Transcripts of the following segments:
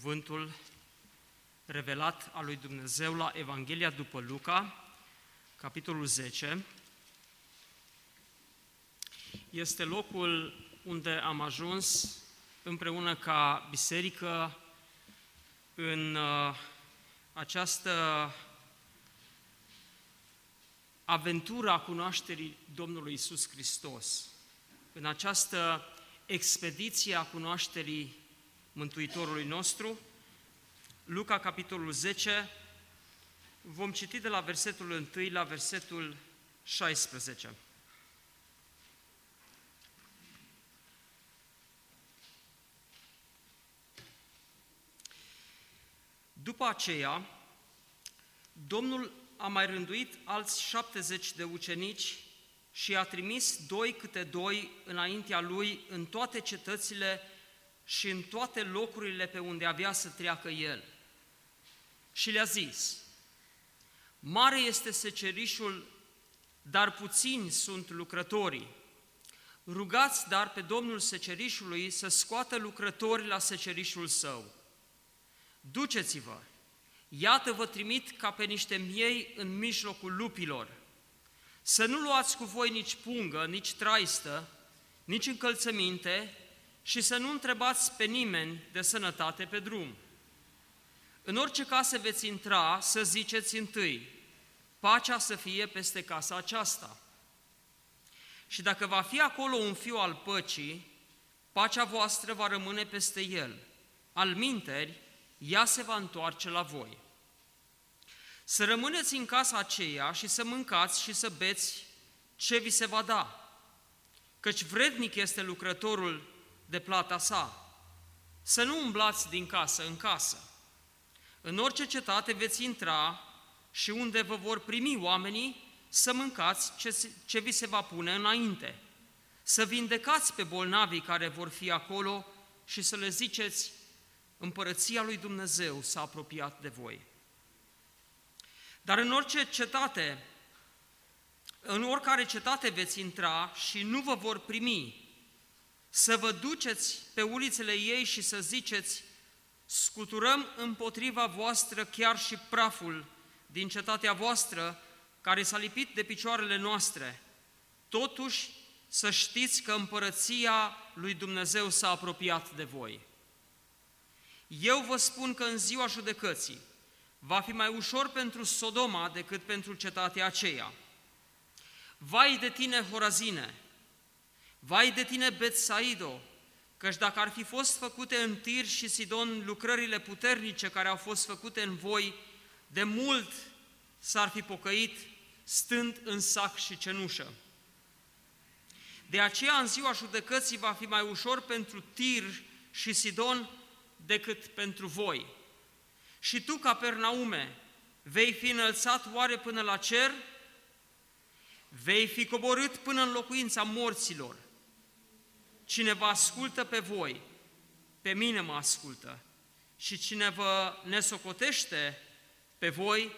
cuvântul revelat al lui Dumnezeu la Evanghelia după Luca, capitolul 10. Este locul unde am ajuns împreună ca biserică în uh, această aventură a cunoașterii Domnului Isus Hristos, în această expediție a cunoașterii Mântuitorului nostru, Luca, capitolul 10, vom citi de la versetul 1 la versetul 16. După aceea, Domnul a mai rânduit alți 70 de ucenici și a trimis doi câte doi înaintea lui în toate cetățile și în toate locurile pe unde avea să treacă el. Și le-a zis, Mare este secerișul, dar puțini sunt lucrătorii. Rugați dar pe Domnul secerișului să scoată lucrători la secerișul său. Duceți-vă, iată vă trimit ca pe niște miei în mijlocul lupilor. Să nu luați cu voi nici pungă, nici traistă, nici încălțăminte, și să nu întrebați pe nimeni de sănătate pe drum. În orice casă veți intra, să ziceți întâi, pacea să fie peste casa aceasta. Și dacă va fi acolo un fiu al păcii, pacea voastră va rămâne peste el. Al minteri, ea se va întoarce la voi. Să rămâneți în casa aceea și să mâncați și să beți ce vi se va da, căci vrednic este lucrătorul de plata sa. Să nu umblați din casă în casă. În orice cetate veți intra și unde vă vor primi oamenii, să mâncați ce, ce vi se va pune înainte. Să vindecați pe bolnavii care vor fi acolo și să le ziceți, împărăția lui Dumnezeu s-a apropiat de voi. Dar în orice cetate, în oricare cetate veți intra și nu vă vor primi, să vă duceți pe ulițele ei și să ziceți, scuturăm împotriva voastră chiar și praful din cetatea voastră care s-a lipit de picioarele noastre. Totuși, să știți că împărăția lui Dumnezeu s-a apropiat de voi. Eu vă spun că în ziua judecății va fi mai ușor pentru Sodoma decât pentru cetatea aceea. Vai de tine, Horazine! Vai de tine, Betsaido, căci dacă ar fi fost făcute în Tir și Sidon lucrările puternice care au fost făcute în voi, de mult s-ar fi pocăit stând în sac și cenușă. De aceea, în ziua judecății va fi mai ușor pentru Tir și Sidon decât pentru voi. Și tu, Capernaume, vei fi înălțat oare până la cer? Vei fi coborât până în locuința morților. Cine vă ascultă pe voi, pe mine mă ascultă. Și cine vă nesocotește pe voi,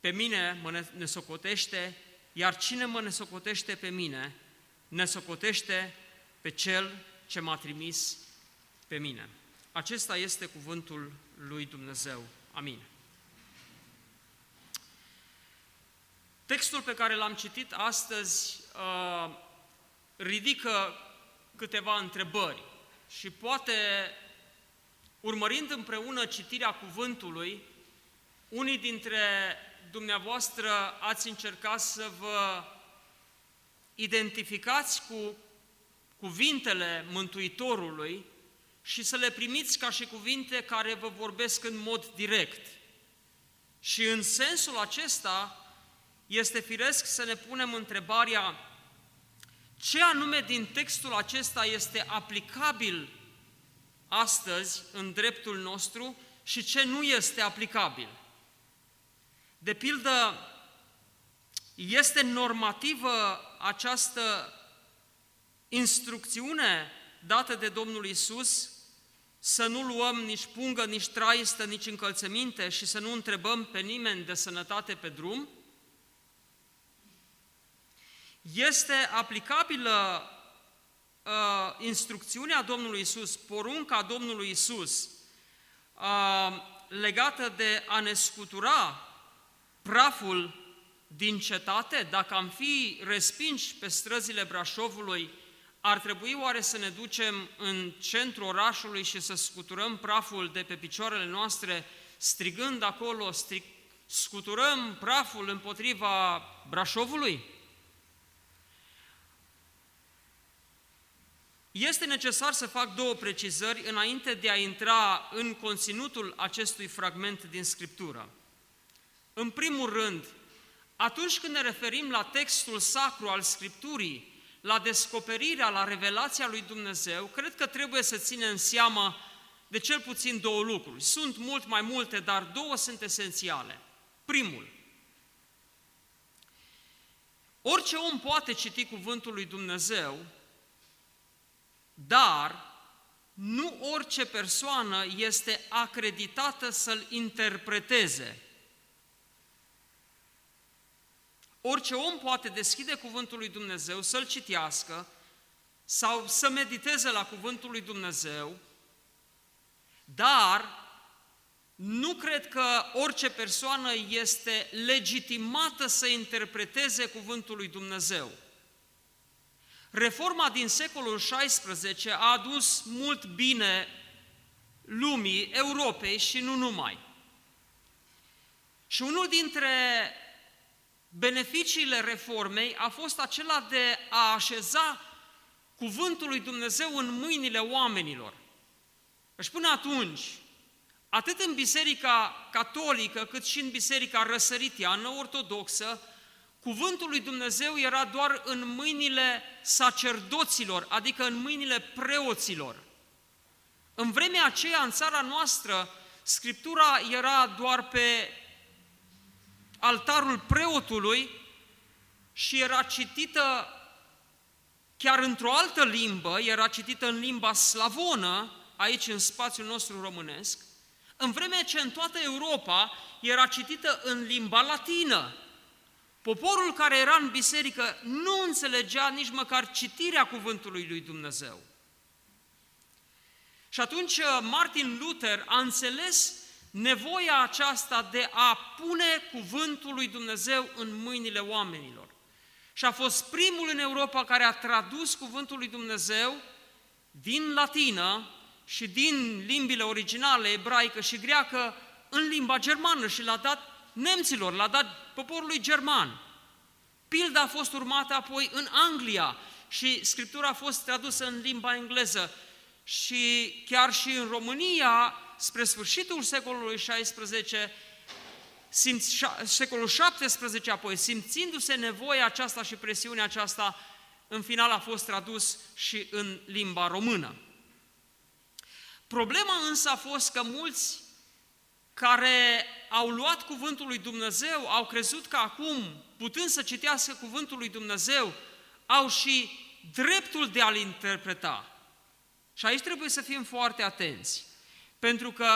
pe mine mă nesocotește, iar cine mă nesocotește pe mine, nesocotește pe Cel ce m-a trimis pe mine. Acesta este cuvântul lui Dumnezeu. Amin. Textul pe care l-am citit astăzi uh, ridică câteva întrebări și poate, urmărind împreună citirea cuvântului, unii dintre dumneavoastră ați încercat să vă identificați cu cuvintele Mântuitorului și să le primiți ca și cuvinte care vă vorbesc în mod direct. Și în sensul acesta este firesc să ne punem întrebarea ce anume din textul acesta este aplicabil astăzi în dreptul nostru și ce nu este aplicabil. De pildă, este normativă această instrucțiune dată de Domnul Isus să nu luăm nici pungă, nici traistă, nici încălțăminte și să nu întrebăm pe nimeni de sănătate pe drum? Este aplicabilă uh, instrucțiunea Domnului Isus, porunca Domnului Isus, uh, legată de a ne scutura praful din cetate, dacă am fi respinși pe străzile Brașovului, ar trebui oare să ne ducem în centrul orașului și să scuturăm praful de pe picioarele noastre, strigând acolo, strig, scuturăm praful împotriva Brașovului? Este necesar să fac două precizări înainte de a intra în conținutul acestui fragment din Scriptură. În primul rând, atunci când ne referim la textul sacru al Scripturii, la descoperirea, la revelația lui Dumnezeu, cred că trebuie să ținem seama de cel puțin două lucruri. Sunt mult mai multe, dar două sunt esențiale. Primul, orice om poate citi cuvântul lui Dumnezeu, dar nu orice persoană este acreditată să-l interpreteze. Orice om poate deschide cuvântul lui Dumnezeu, să-l citească sau să mediteze la cuvântul lui Dumnezeu, dar nu cred că orice persoană este legitimată să interpreteze cuvântul lui Dumnezeu. Reforma din secolul XVI a adus mult bine lumii, Europei și nu numai. Și unul dintre beneficiile reformei a fost acela de a așeza cuvântul lui Dumnezeu în mâinile oamenilor. Și până atunci, atât în biserica catolică, cât și în biserica răsăritiană, ortodoxă, cuvântul lui Dumnezeu era doar în mâinile sacerdoților, adică în mâinile preoților. În vremea aceea, în țara noastră, Scriptura era doar pe altarul preotului și era citită chiar într-o altă limbă, era citită în limba slavonă, aici în spațiul nostru românesc, în vreme ce în toată Europa era citită în limba latină. Poporul care era în biserică nu înțelegea nici măcar citirea cuvântului lui Dumnezeu. Și atunci Martin Luther a înțeles nevoia aceasta de a pune cuvântul lui Dumnezeu în mâinile oamenilor. Și a fost primul în Europa care a tradus cuvântul lui Dumnezeu din latină și din limbile originale, ebraică și greacă, în limba germană și l-a dat nemților, l-a dat poporului german. Pilda a fost urmată apoi în Anglia și Scriptura a fost tradusă în limba engleză și chiar și în România spre sfârșitul secolului XVI, simț, secolul XVII apoi, simțindu-se nevoia aceasta și presiunea aceasta, în final a fost tradus și în limba română. Problema însă a fost că mulți care au luat cuvântul lui Dumnezeu, au crezut că acum, putând să citească cuvântul lui Dumnezeu, au și dreptul de a-l interpreta. Și aici trebuie să fim foarte atenți. Pentru că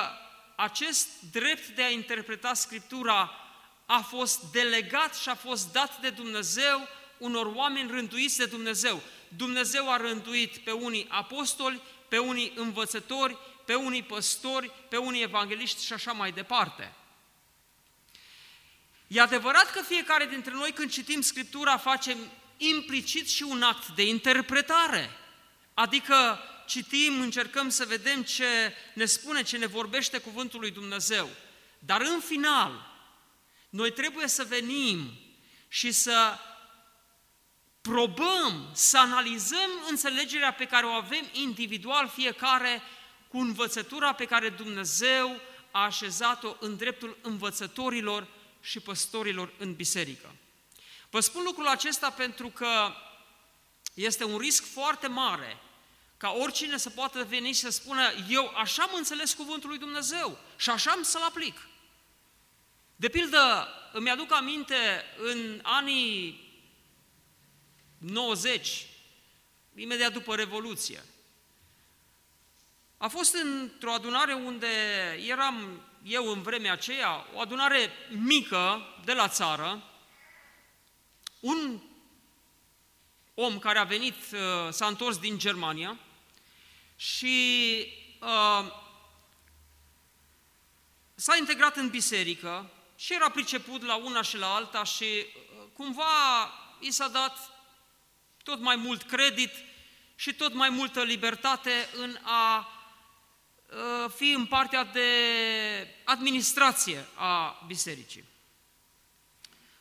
acest drept de a interpreta Scriptura a fost delegat și a fost dat de Dumnezeu unor oameni rânduiți de Dumnezeu. Dumnezeu a rânduit pe unii apostoli, pe unii învățători, pe unii păstori, pe unii evangeliști și așa mai departe. E adevărat că fiecare dintre noi când citim Scriptura facem implicit și un act de interpretare. Adică citim, încercăm să vedem ce ne spune, ce ne vorbește Cuvântul lui Dumnezeu. Dar în final, noi trebuie să venim și să probăm, să analizăm înțelegerea pe care o avem individual fiecare cu învățătura pe care Dumnezeu a așezat-o în dreptul învățătorilor și păstorilor în biserică. Vă spun lucrul acesta pentru că este un risc foarte mare ca oricine să poată veni și să spună, eu așa am înțeles cuvântul lui Dumnezeu și așa am să-l aplic. De pildă, îmi aduc aminte în anii 90, imediat după Revoluție. A fost într-o adunare unde eram eu în vremea aceea, o adunare mică de la țară, un om care a venit, uh, s-a întors din Germania și uh, s-a integrat în biserică și era priceput la una și la alta și uh, cumva i s-a dat tot mai mult credit și tot mai multă libertate în a uh, fi în partea de administrație a bisericii.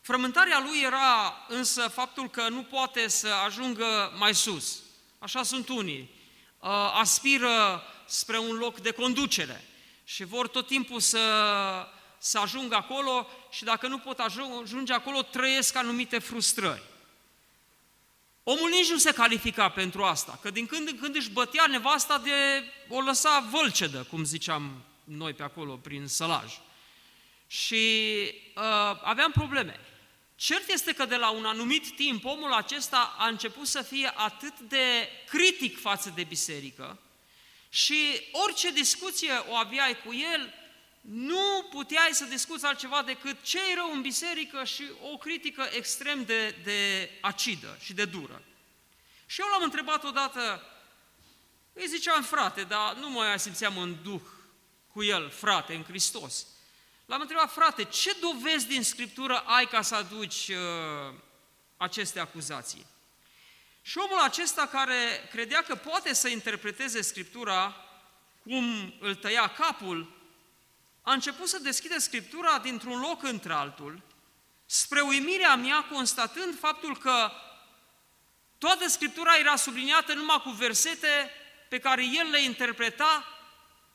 Frământarea lui era însă faptul că nu poate să ajungă mai sus. Așa sunt unii. Uh, aspiră spre un loc de conducere și vor tot timpul să, să ajungă acolo și dacă nu pot ajunge acolo, trăiesc anumite frustrări. Omul nici nu se califica pentru asta, că din când în când își bătea nevasta de o lăsa vălcedă, cum ziceam noi pe acolo, prin sălaj. Și uh, aveam probleme. Cert este că de la un anumit timp omul acesta a început să fie atât de critic față de biserică și orice discuție o aveai cu el, nu puteai să discuți altceva decât ce e rău în biserică și o critică extrem de, de acidă și de dură. Și eu l-am întrebat odată, îi ziceam frate, dar nu mai simțeam în duh cu el, frate, în Hristos. L-am întrebat, frate, ce dovezi din Scriptură ai ca să aduci uh, aceste acuzații? Și omul acesta care credea că poate să interpreteze Scriptura cum îl tăia capul, a început să deschide Scriptura dintr-un loc într-altul, spre uimirea mea, constatând faptul că toată Scriptura era subliniată numai cu versete pe care el le interpreta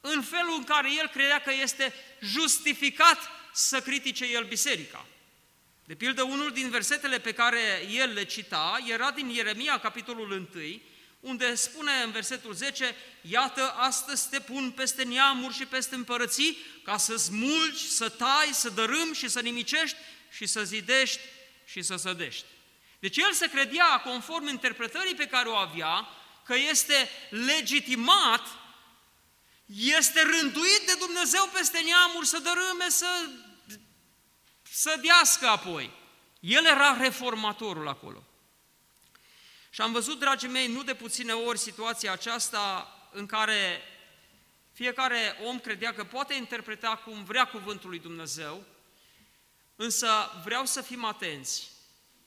în felul în care el credea că este justificat să critique el biserica. De pildă, unul din versetele pe care el le cita era din Ieremia, capitolul 1, unde spune în versetul 10, Iată, astăzi te pun peste neamuri și peste împărății, ca să smulgi, să tai, să dărâm și să nimicești și să zidești și să sădești. Deci el se credea, conform interpretării pe care o avea, că este legitimat este rânduit de Dumnezeu peste neamuri să dărâme, să, să dească apoi. El era reformatorul acolo. Și am văzut, dragii mei, nu de puține ori situația aceasta în care fiecare om credea că poate interpreta cum vrea cuvântul lui Dumnezeu, însă vreau să fim atenți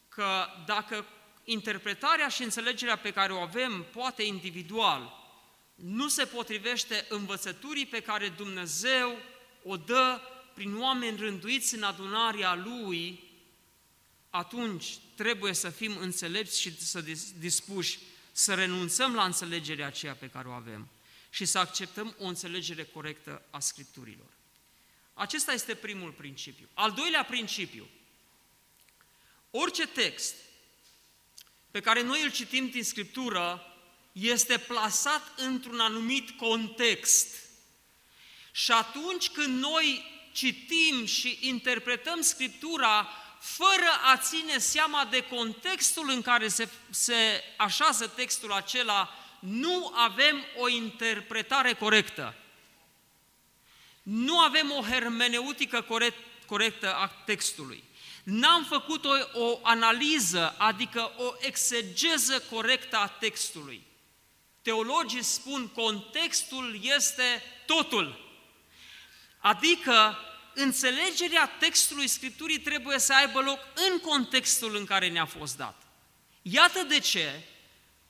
că dacă interpretarea și înțelegerea pe care o avem poate individual nu se potrivește învățăturii pe care Dumnezeu o dă prin oameni rânduiți în adunarea Lui, atunci trebuie să fim înțelepți și să dispuși să renunțăm la înțelegerea aceea pe care o avem și să acceptăm o înțelegere corectă a Scripturilor. Acesta este primul principiu. Al doilea principiu, orice text pe care noi îl citim din Scriptură este plasat într-un anumit context. Și atunci când noi citim și interpretăm Scriptura fără a ține seama de contextul în care se, se așează textul acela, nu avem o interpretare corectă. Nu avem o hermeneutică corect, corectă a textului. N-am făcut o, o analiză, adică o exegeză corectă a textului. Teologii spun contextul este totul. Adică înțelegerea textului Scripturii trebuie să aibă loc în contextul în care ne-a fost dat. Iată de ce,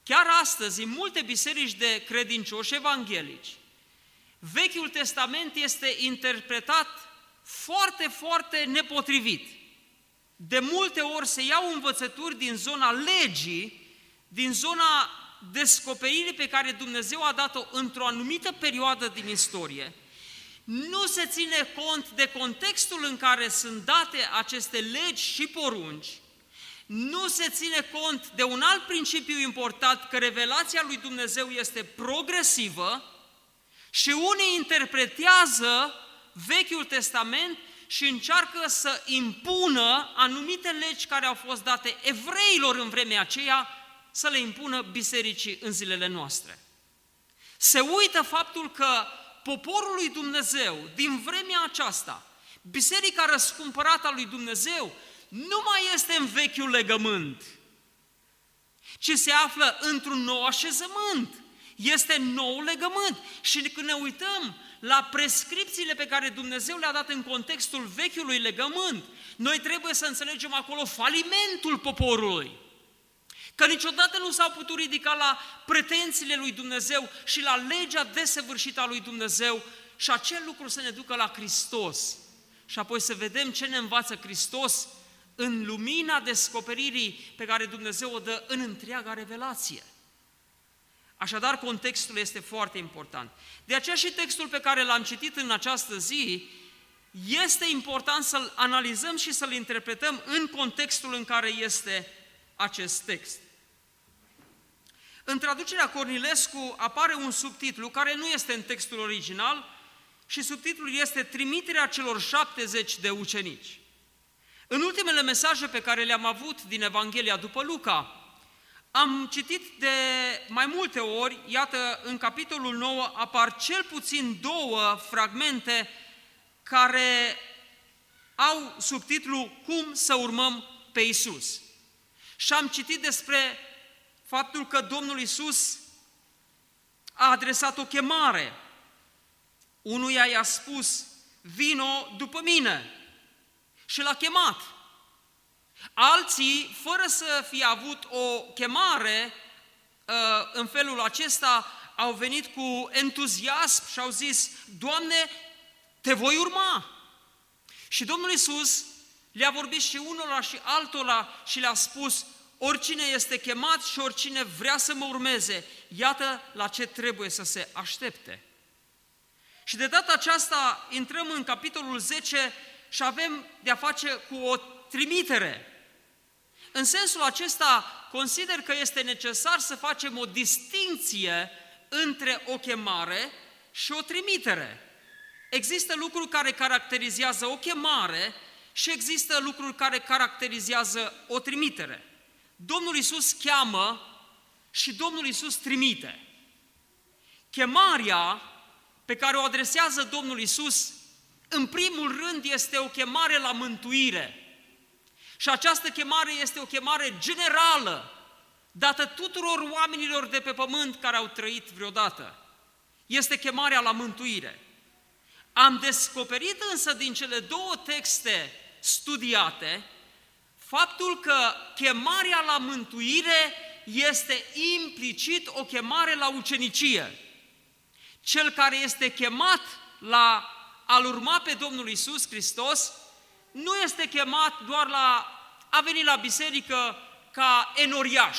chiar astăzi, în multe biserici de credincioși evanghelici, Vechiul Testament este interpretat foarte, foarte nepotrivit. De multe ori se iau învățături din zona legii, din zona descoperirii pe care Dumnezeu a dat-o într-o anumită perioadă din istorie, nu se ține cont de contextul în care sunt date aceste legi și porunci, nu se ține cont de un alt principiu important, că revelația lui Dumnezeu este progresivă și unii interpretează Vechiul Testament și încearcă să impună anumite legi care au fost date evreilor în vremea aceea, să le impună bisericii în zilele noastre. Se uită faptul că poporul lui Dumnezeu, din vremea aceasta, biserica răscumpărată a lui Dumnezeu, nu mai este în vechiul legământ, ci se află într-un nou așezământ. Este nou legământ. Și când ne uităm la prescripțiile pe care Dumnezeu le-a dat în contextul vechiului legământ, noi trebuie să înțelegem acolo falimentul poporului. Că niciodată nu s-au putut ridica la pretențiile lui Dumnezeu și la legea desăvârșită a lui Dumnezeu și acel lucru să ne ducă la Hristos. Și apoi să vedem ce ne învață Hristos în lumina descoperirii pe care Dumnezeu o dă în întreaga revelație. Așadar, contextul este foarte important. De aceea și textul pe care l-am citit în această zi este important să-l analizăm și să-l interpretăm în contextul în care este acest text. În traducerea Cornilescu apare un subtitlu care nu este în textul original și subtitlul este Trimiterea celor 70 de ucenici. În ultimele mesaje pe care le-am avut din Evanghelia după Luca, am citit de mai multe ori, iată, în capitolul 9 apar cel puțin două fragmente care au subtitlul Cum să urmăm pe Isus. Și am citit despre faptul că Domnul Isus a adresat o chemare. Unuia i-a spus, vino după mine. Și l-a chemat. Alții, fără să fie avut o chemare uh, în felul acesta, au venit cu entuziasm și au zis, Doamne, te voi urma. Și Domnul Isus le-a vorbit și unora și altora și le-a spus, oricine este chemat și oricine vrea să mă urmeze, iată la ce trebuie să se aștepte. Și de data aceasta intrăm în capitolul 10 și avem de-a face cu o trimitere. În sensul acesta, consider că este necesar să facem o distinție între o chemare și o trimitere. Există lucruri care caracterizează o chemare și există lucruri care caracterizează o trimitere. Domnul Isus cheamă și Domnul Isus trimite. Chemarea pe care o adresează Domnul Isus, în primul rând, este o chemare la mântuire. Și această chemare este o chemare generală, dată tuturor oamenilor de pe pământ care au trăit vreodată. Este chemarea la mântuire. Am descoperit însă din cele două texte studiate faptul că chemarea la mântuire este implicit o chemare la ucenicie. Cel care este chemat la a-L urma pe Domnul Isus Hristos nu este chemat doar la a venit la biserică ca enoriaș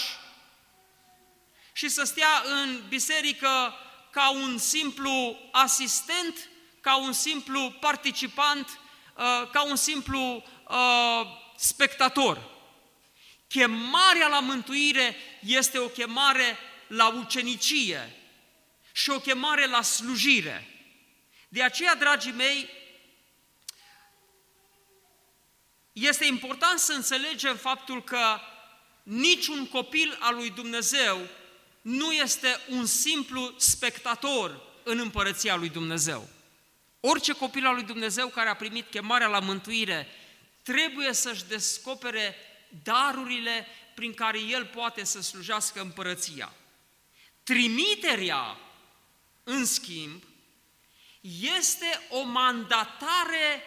și să stea în biserică ca un simplu asistent, ca un simplu participant, uh, ca un simplu uh, spectator. Chemarea la mântuire este o chemare la ucenicie și o chemare la slujire. De aceea, dragii mei, este important să înțelegem faptul că niciun copil al lui Dumnezeu nu este un simplu spectator în împărăția lui Dumnezeu. Orice copil al lui Dumnezeu care a primit chemarea la mântuire trebuie să-și descopere darurile prin care el poate să slujească împărăția. Trimiterea, în schimb, este o mandatare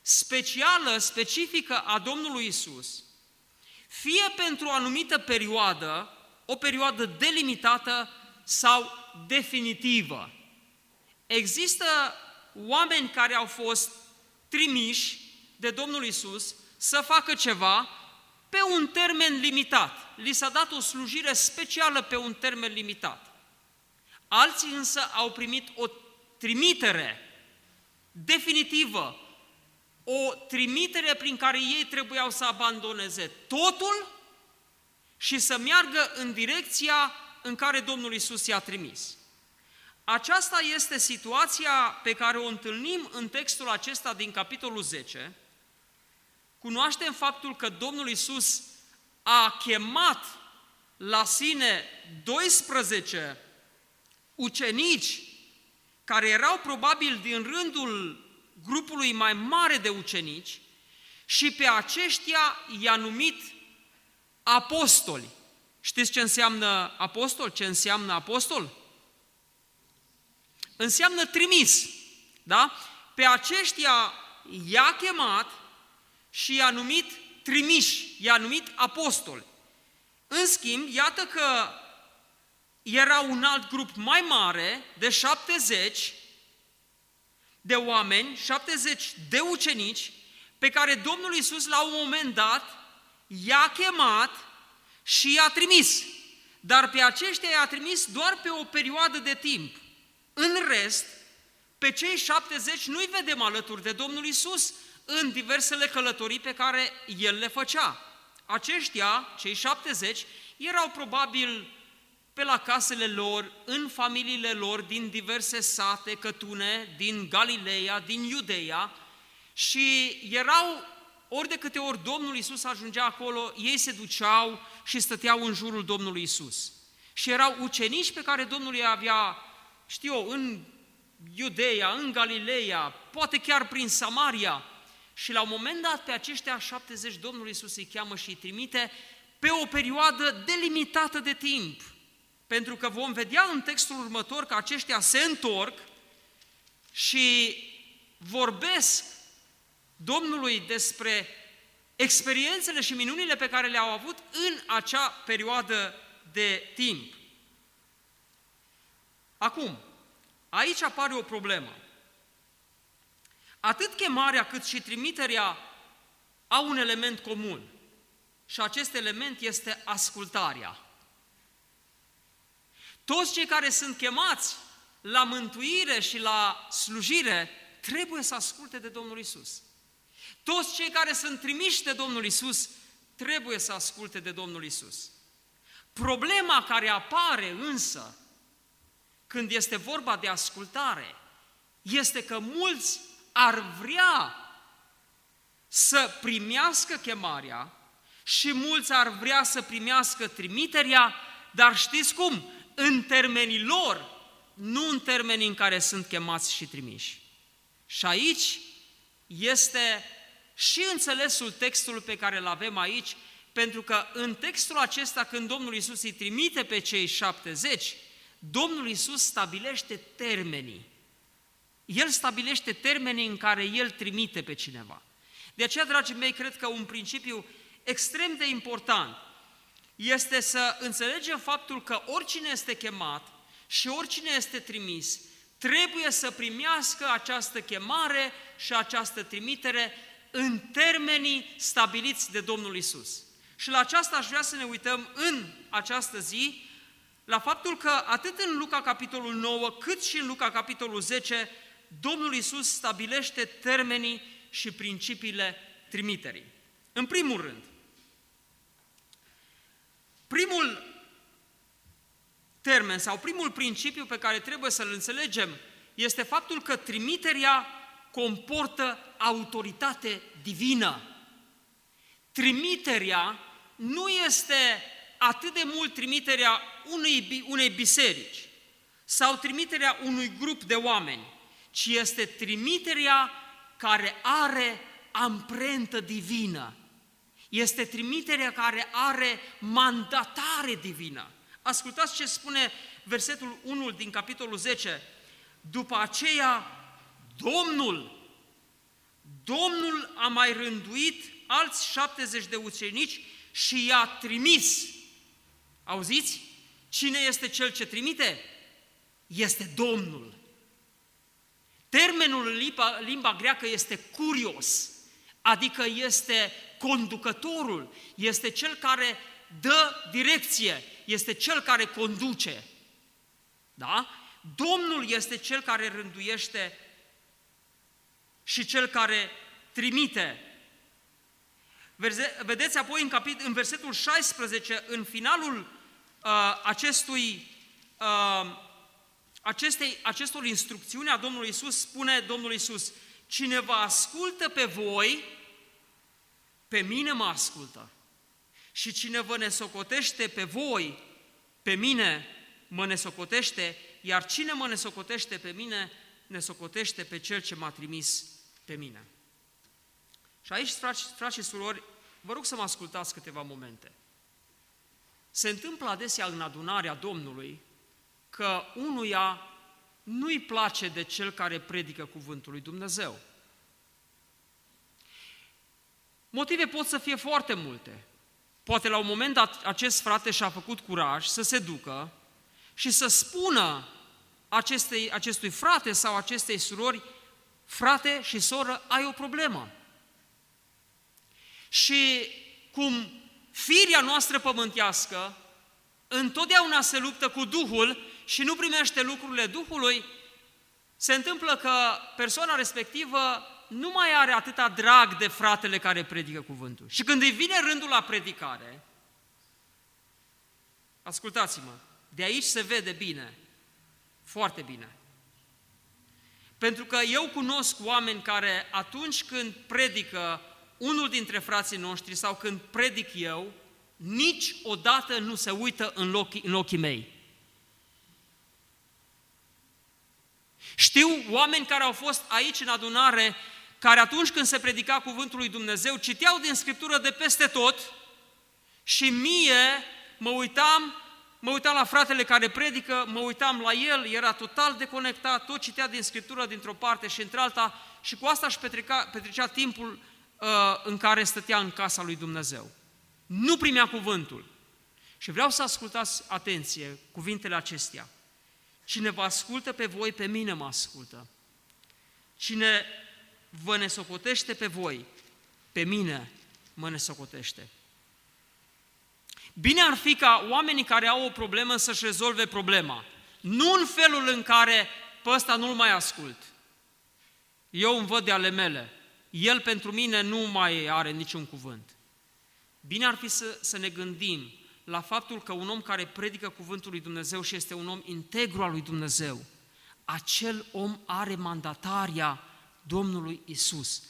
specială, specifică a Domnului Isus, fie pentru o anumită perioadă, o perioadă delimitată sau definitivă. Există oameni care au fost trimiși de Domnul Isus să facă ceva pe un termen limitat. Li s-a dat o slujire specială pe un termen limitat. Alții însă au primit o trimitere definitivă o trimitere prin care ei trebuiau să abandoneze totul și să meargă în direcția în care Domnul Isus i-a trimis. Aceasta este situația pe care o întâlnim în textul acesta din capitolul 10. Cunoaștem faptul că Domnul Isus a chemat la sine 12 ucenici care erau probabil din rândul grupului mai mare de ucenici și pe aceștia i-a numit apostoli. Știți ce înseamnă apostol? Ce înseamnă apostol? Înseamnă trimis. Da? Pe aceștia i-a chemat și i-a numit trimiși, i-a numit apostoli. În schimb, iată că era un alt grup mai mare, de 70 de oameni, 70 de ucenici, pe care Domnul Iisus la un moment dat i-a chemat și i-a trimis. Dar pe aceștia i-a trimis doar pe o perioadă de timp. În rest, pe cei 70 nu-i vedem alături de Domnul Isus în diversele călătorii pe care El le făcea. Aceștia, cei 70, erau probabil pe la casele lor, în familiile lor, din diverse sate, cătune, din Galileea, din Iudeea și erau, ori de câte ori Domnul Isus ajungea acolo, ei se duceau și stăteau în jurul Domnului Isus. Și erau ucenici pe care Domnul îi avea, știu eu, în Iudeea, în Galileea, poate chiar prin Samaria. Și la un moment dat pe aceștia 70 Domnul Isus îi cheamă și îi trimite pe o perioadă delimitată de timp – pentru că vom vedea în textul următor că aceștia se întorc și vorbesc Domnului despre experiențele și minunile pe care le-au avut în acea perioadă de timp. Acum, aici apare o problemă. Atât chemarea cât și trimiterea au un element comun și acest element este ascultarea. Toți cei care sunt chemați la mântuire și la slujire trebuie să asculte de Domnul Isus. Toți cei care sunt trimiși de Domnul Isus trebuie să asculte de Domnul Isus. Problema care apare însă când este vorba de ascultare este că mulți ar vrea să primească chemarea și mulți ar vrea să primească trimiterea, dar știți cum? în termenii lor, nu în termenii în care sunt chemați și trimiși. Și aici este și înțelesul textului pe care îl avem aici, pentru că în textul acesta, când Domnul Isus îi trimite pe cei 70, Domnul Isus stabilește termenii. El stabilește termenii în care El trimite pe cineva. De aceea, dragii mei, cred că un principiu extrem de important este să înțelegem faptul că oricine este chemat și oricine este trimis, trebuie să primească această chemare și această trimitere în termenii stabiliți de Domnul Isus. Și la aceasta aș vrea să ne uităm în această zi, la faptul că atât în Luca capitolul 9, cât și în Luca capitolul 10, Domnul Isus stabilește termenii și principiile trimiterii. În primul rând, Primul termen sau primul principiu pe care trebuie să-l înțelegem este faptul că trimiterea comportă autoritate divină. Trimiterea nu este atât de mult trimiterea unei, unei biserici sau trimiterea unui grup de oameni, ci este trimiterea care are amprentă divină este trimiterea care are mandatare divină. Ascultați ce spune versetul 1 din capitolul 10. După aceea, Domnul, Domnul a mai rânduit alți 70 de ucenici și i-a trimis. Auziți? Cine este cel ce trimite? Este Domnul. Termenul în limba, limba greacă este curios, adică este conducătorul, este cel care dă direcție, este cel care conduce. Da? Domnul este cel care rânduiește și cel care trimite. Vedeți apoi în, capit- în versetul 16, în finalul uh, acestui, uh, acestei, acestor instrucțiuni a Domnului Isus, spune Domnul Isus, cine vă ascultă pe voi, pe mine mă ascultă. Și cine vă nesocotește pe voi, pe mine mă nesocotește, iar cine mă nesocotește pe mine, nesocotește pe cel ce m-a trimis pe mine. Și aici, frați, frați și surori, vă rog să mă ascultați câteva momente. Se întâmplă adesea în adunarea Domnului că unuia nu-i place de cel care predică cuvântul lui Dumnezeu. Motive pot să fie foarte multe. Poate la un moment dat acest frate și-a făcut curaj să se ducă și să spună acestei, acestui frate sau acestei surori, frate și soră, ai o problemă. Și cum firia noastră pământească întotdeauna se luptă cu Duhul și nu primește lucrurile Duhului, se întâmplă că persoana respectivă nu mai are atâta drag de fratele care predică cuvântul. Și când îi vine rândul la predicare, ascultați-mă, de aici se vede bine, foarte bine. Pentru că eu cunosc oameni care atunci când predică unul dintre frații noștri sau când predic eu, niciodată nu se uită în ochii, în ochii mei. Știu oameni care au fost aici în adunare, care atunci când se predica cuvântul lui Dumnezeu, citeau din Scriptură de peste tot și mie mă uitam, mă uitam la fratele care predică, mă uitam la el, era total deconectat, tot citea din Scriptură dintr-o parte și într-alta și cu asta își petreca, petrecea timpul uh, în care stătea în casa lui Dumnezeu. Nu primea cuvântul. Și vreau să ascultați atenție cuvintele acestea. Cine vă ascultă pe voi, pe mine mă ascultă. Cine vă nesocotește pe voi, pe mine mă nesocotește. Bine ar fi ca oamenii care au o problemă să-și rezolve problema. Nu în felul în care pe ăsta nu-l mai ascult. Eu îmi văd de ale mele. El pentru mine nu mai are niciun cuvânt. Bine ar fi să, să ne gândim la faptul că un om care predică cuvântul lui Dumnezeu și este un om integru al lui Dumnezeu, acel om are mandataria Domnului Isus.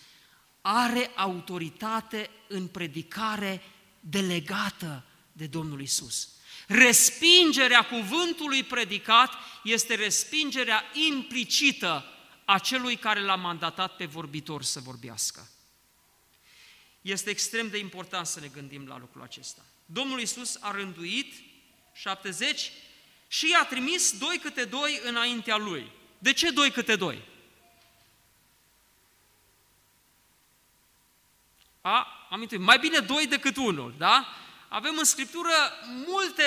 Are autoritate în predicare delegată de Domnul Isus. Respingerea cuvântului predicat este respingerea implicită a celui care l-a mandatat pe vorbitor să vorbească. Este extrem de important să ne gândim la lucrul acesta. Domnul Isus a rânduit 70 și i-a trimis doi câte doi înaintea lui. De ce doi câte doi? A, am intuit, mai bine doi decât unul, da? Avem în Scriptură multe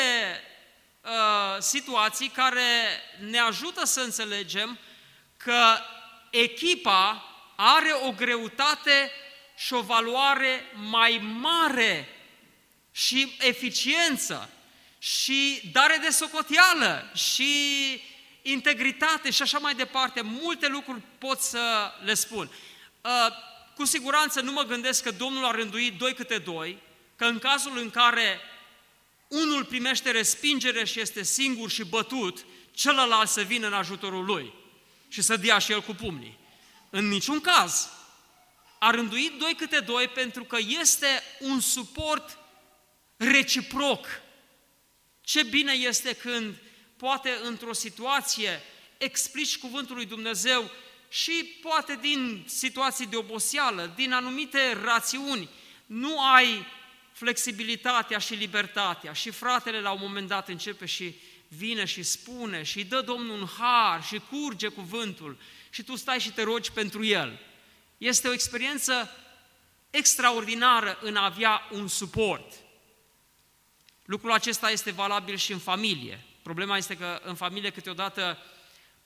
uh, situații care ne ajută să înțelegem că echipa are o greutate și o valoare mai mare și eficiență și dare de socoteală și integritate și așa mai departe. Multe lucruri pot să le spun. Uh, cu siguranță nu mă gândesc că Domnul a rânduit doi câte doi, că în cazul în care unul primește respingere și este singur și bătut, celălalt să vină în ajutorul lui și să dea și el cu pumnii. În niciun caz. A rânduit doi câte doi pentru că este un suport reciproc. Ce bine este când poate într-o situație explici cuvântul lui Dumnezeu și poate din situații de oboseală, din anumite rațiuni, nu ai flexibilitatea și libertatea. Și fratele la un moment dat începe și vine și spune și dă Domnul un har și curge cuvântul și tu stai și te rogi pentru el. Este o experiență extraordinară în a avea un suport. Lucrul acesta este valabil și în familie. Problema este că în familie câteodată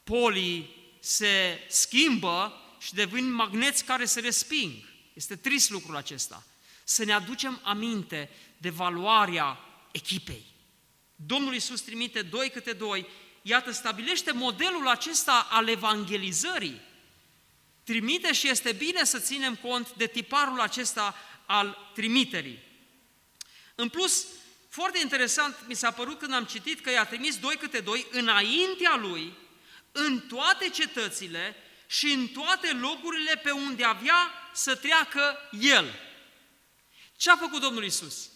polii se schimbă și devin magneți care se resping. Este trist lucrul acesta. Să ne aducem aminte de valoarea echipei. Domnul Iisus trimite doi câte doi, iată, stabilește modelul acesta al evangelizării. trimite și este bine să ținem cont de tiparul acesta al trimiterii. În plus, foarte interesant mi s-a părut când am citit că i-a trimis doi câte doi înaintea lui, în toate cetățile și în toate locurile pe unde avea să treacă el. Ce a făcut Domnul Isus?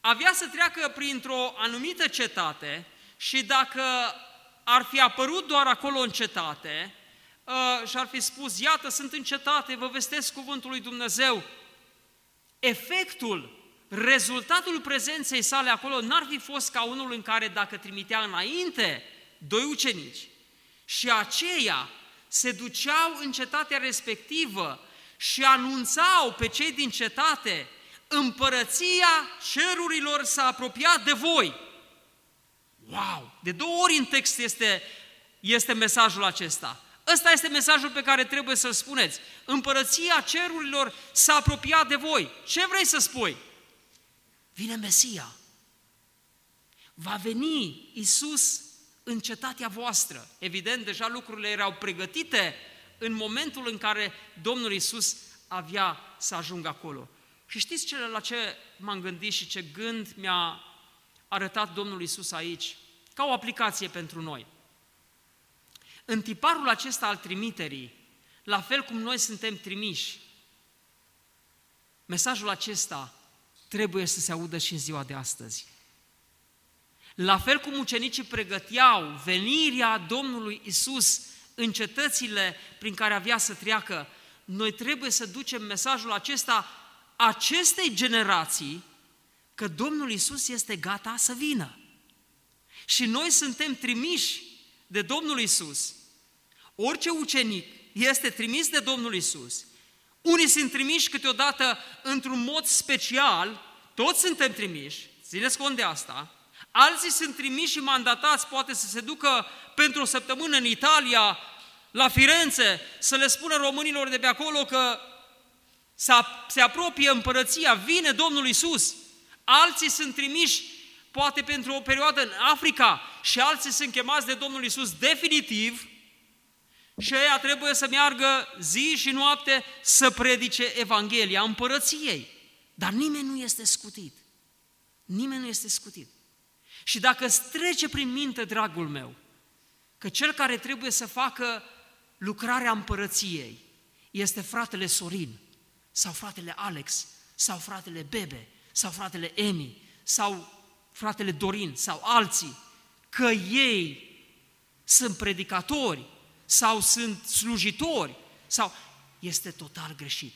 Avea să treacă printr-o anumită cetate și dacă ar fi apărut doar acolo în cetate uh, și ar fi spus, iată, sunt în cetate, vă vestesc cuvântul lui Dumnezeu, efectul, rezultatul prezenței sale acolo n-ar fi fost ca unul în care dacă trimitea înainte doi ucenici și aceia se duceau în cetatea respectivă și anunțau pe cei din cetate, împărăția cerurilor s-a apropiat de voi. Wow! De două ori în text este, este mesajul acesta. Ăsta este mesajul pe care trebuie să-l spuneți. Împărăția cerurilor s-a apropiat de voi. Ce vrei să spui? Vine Mesia. Va veni Isus în cetatea voastră. Evident, deja lucrurile erau pregătite în momentul în care Domnul Isus avea să ajungă acolo. Și știți ce, la ce m-am gândit și ce gând mi-a arătat Domnul Isus aici? Ca o aplicație pentru noi. În tiparul acesta al trimiterii, la fel cum noi suntem trimiși, mesajul acesta trebuie să se audă și în ziua de astăzi. La fel cum ucenicii pregăteau venirea Domnului Isus în cetățile prin care avea să treacă, noi trebuie să ducem mesajul acesta acestei generații că Domnul Isus este gata să vină. Și noi suntem trimiși de Domnul Isus. Orice ucenic este trimis de Domnul Isus. Unii sunt trimiși câteodată într-un mod special, toți suntem trimiși, țineți cont de asta, alții sunt trimiși și mandatați, poate să se ducă pentru o săptămână în Italia, la Firenze, să le spună românilor de pe acolo că se apropie împărăția, vine Domnul Isus. Alții sunt trimiși poate pentru o perioadă în Africa și alții sunt chemați de Domnul Isus definitiv și ea trebuie să meargă zi și noapte să predice Evanghelia împărăției. Dar nimeni nu este scutit. Nimeni nu este scutit. Și dacă îți trece prin minte, dragul meu, că cel care trebuie să facă lucrarea împărăției este fratele Sorin, sau fratele Alex, sau fratele Bebe, sau fratele Emi, sau fratele Dorin, sau alții, că ei sunt predicatori, sau sunt slujitori, sau este total greșit.